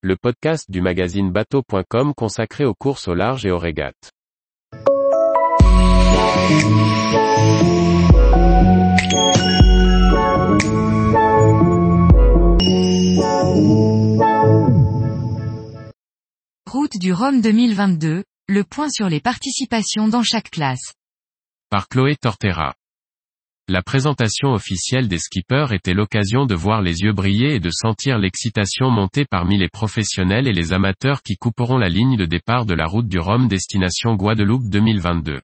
le podcast du magazine bateau.com consacré aux courses au large et aux régates. Route du Rhum 2022, le point sur les participations dans chaque classe. Par Chloé Tortera. La présentation officielle des skippers était l'occasion de voir les yeux briller et de sentir l'excitation monter parmi les professionnels et les amateurs qui couperont la ligne de départ de la route du Rhum destination Guadeloupe 2022.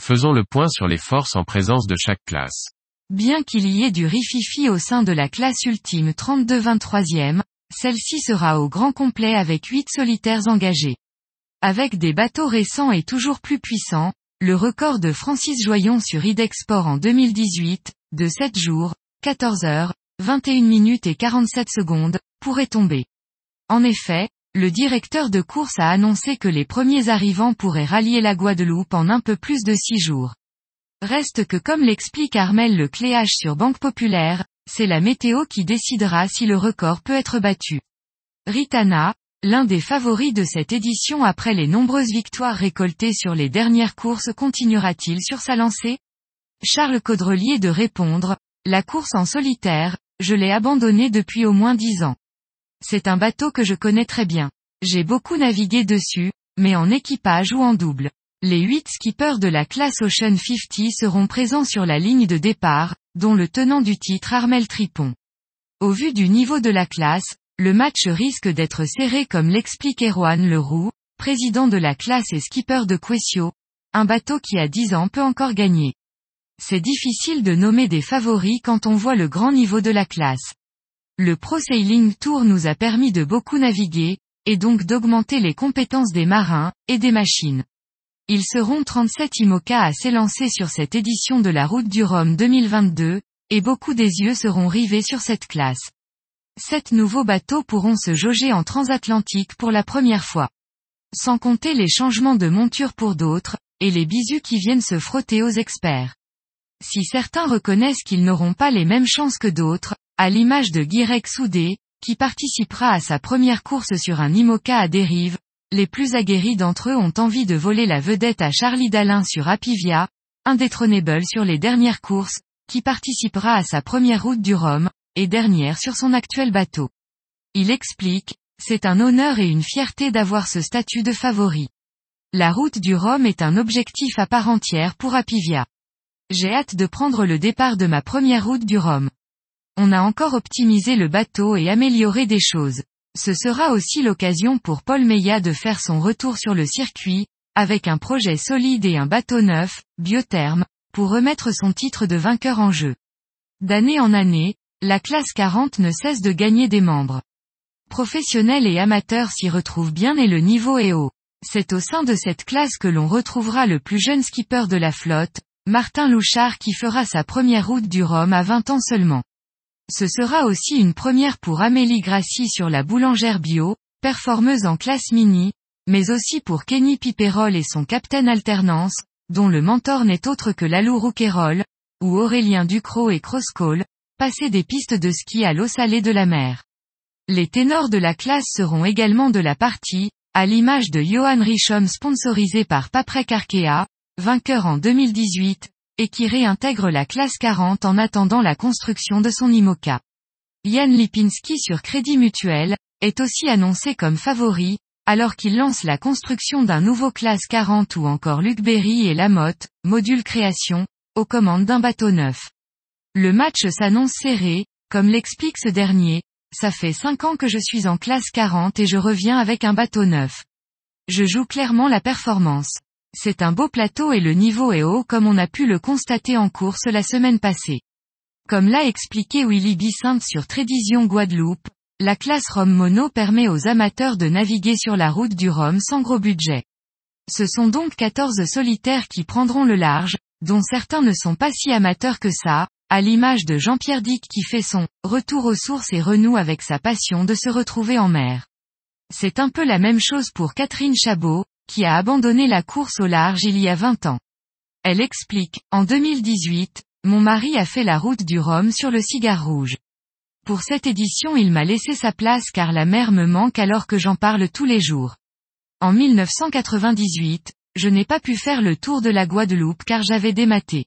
Faisons le point sur les forces en présence de chaque classe. Bien qu'il y ait du rififi au sein de la classe ultime 32-23e, celle-ci sera au grand complet avec 8 solitaires engagés. Avec des bateaux récents et toujours plus puissants, le record de Francis Joyon sur Idexport en 2018, de 7 jours, 14 heures, 21 minutes et 47 secondes, pourrait tomber. En effet, le directeur de course a annoncé que les premiers arrivants pourraient rallier la Guadeloupe en un peu plus de 6 jours. Reste que comme l'explique Armel le Cléage sur Banque Populaire, c'est la météo qui décidera si le record peut être battu. Ritana, L'un des favoris de cette édition après les nombreuses victoires récoltées sur les dernières courses continuera-t-il sur sa lancée? Charles Caudrelier de répondre, la course en solitaire, je l'ai abandonnée depuis au moins dix ans. C'est un bateau que je connais très bien. J'ai beaucoup navigué dessus, mais en équipage ou en double. Les huit skippers de la classe Ocean 50 seront présents sur la ligne de départ, dont le tenant du titre Armel Tripon. Au vu du niveau de la classe, le match risque d'être serré comme l'explique Erwan Leroux, président de la classe et skipper de Quessio, un bateau qui a 10 ans peut encore gagner. C'est difficile de nommer des favoris quand on voit le grand niveau de la classe. Le Pro Sailing Tour nous a permis de beaucoup naviguer, et donc d'augmenter les compétences des marins, et des machines. Ils seront 37 IMOCA à s'élancer sur cette édition de la Route du Rhum 2022, et beaucoup des yeux seront rivés sur cette classe. Sept nouveaux bateaux pourront se jauger en transatlantique pour la première fois. Sans compter les changements de monture pour d'autres, et les bisous qui viennent se frotter aux experts. Si certains reconnaissent qu'ils n'auront pas les mêmes chances que d'autres, à l'image de Guirec Soudé, qui participera à sa première course sur un IMOCA à dérive, les plus aguerris d'entre eux ont envie de voler la vedette à Charlie Dalin sur Apivia, indétrônable sur les dernières courses, qui participera à sa première route du Rhum, et dernière sur son actuel bateau. Il explique, c'est un honneur et une fierté d'avoir ce statut de favori. La route du Rhum est un objectif à part entière pour Apivia. J'ai hâte de prendre le départ de ma première route du Rhum. On a encore optimisé le bateau et amélioré des choses. Ce sera aussi l'occasion pour Paul Meillat de faire son retour sur le circuit, avec un projet solide et un bateau neuf, biotherme, pour remettre son titre de vainqueur en jeu. D'année en année, la classe 40 ne cesse de gagner des membres. Professionnels et amateurs s'y retrouvent bien et le niveau est haut. C'est au sein de cette classe que l'on retrouvera le plus jeune skipper de la flotte, Martin Louchard qui fera sa première route du Rhum à 20 ans seulement. Ce sera aussi une première pour Amélie Grassi sur la boulangère bio, performeuse en classe mini, mais aussi pour Kenny Piperol et son capitaine alternance, dont le mentor n'est autre que Lalou Rouquayrol, ou Aurélien Ducrot et Crosscall, passer des pistes de ski à l'eau salée de la mer. Les ténors de la classe seront également de la partie, à l'image de Johan Richom sponsorisé par Paprec Arkea, vainqueur en 2018, et qui réintègre la classe 40 en attendant la construction de son IMOCA. Yann Lipinski sur Crédit Mutuel, est aussi annoncé comme favori, alors qu'il lance la construction d'un nouveau classe 40 ou encore Luc Berry et Lamotte, module création, aux commandes d'un bateau neuf. Le match s'annonce serré, comme l'explique ce dernier, ça fait 5 ans que je suis en classe 40 et je reviens avec un bateau neuf. Je joue clairement la performance. C'est un beau plateau et le niveau est haut comme on a pu le constater en course la semaine passée. Comme l'a expliqué Willy Bissint sur Trédision Guadeloupe, la classe Rome Mono permet aux amateurs de naviguer sur la route du Rhum sans gros budget. Ce sont donc 14 solitaires qui prendront le large, dont certains ne sont pas si amateurs que ça, à l'image de Jean-Pierre Dick qui fait son retour aux sources et renoue avec sa passion de se retrouver en mer. C'est un peu la même chose pour Catherine Chabot, qui a abandonné la course au large il y a 20 ans. Elle explique, en 2018, mon mari a fait la route du Rhum sur le cigare rouge. Pour cette édition il m'a laissé sa place car la mer me manque alors que j'en parle tous les jours. En 1998, je n'ai pas pu faire le tour de la Guadeloupe car j'avais dématé.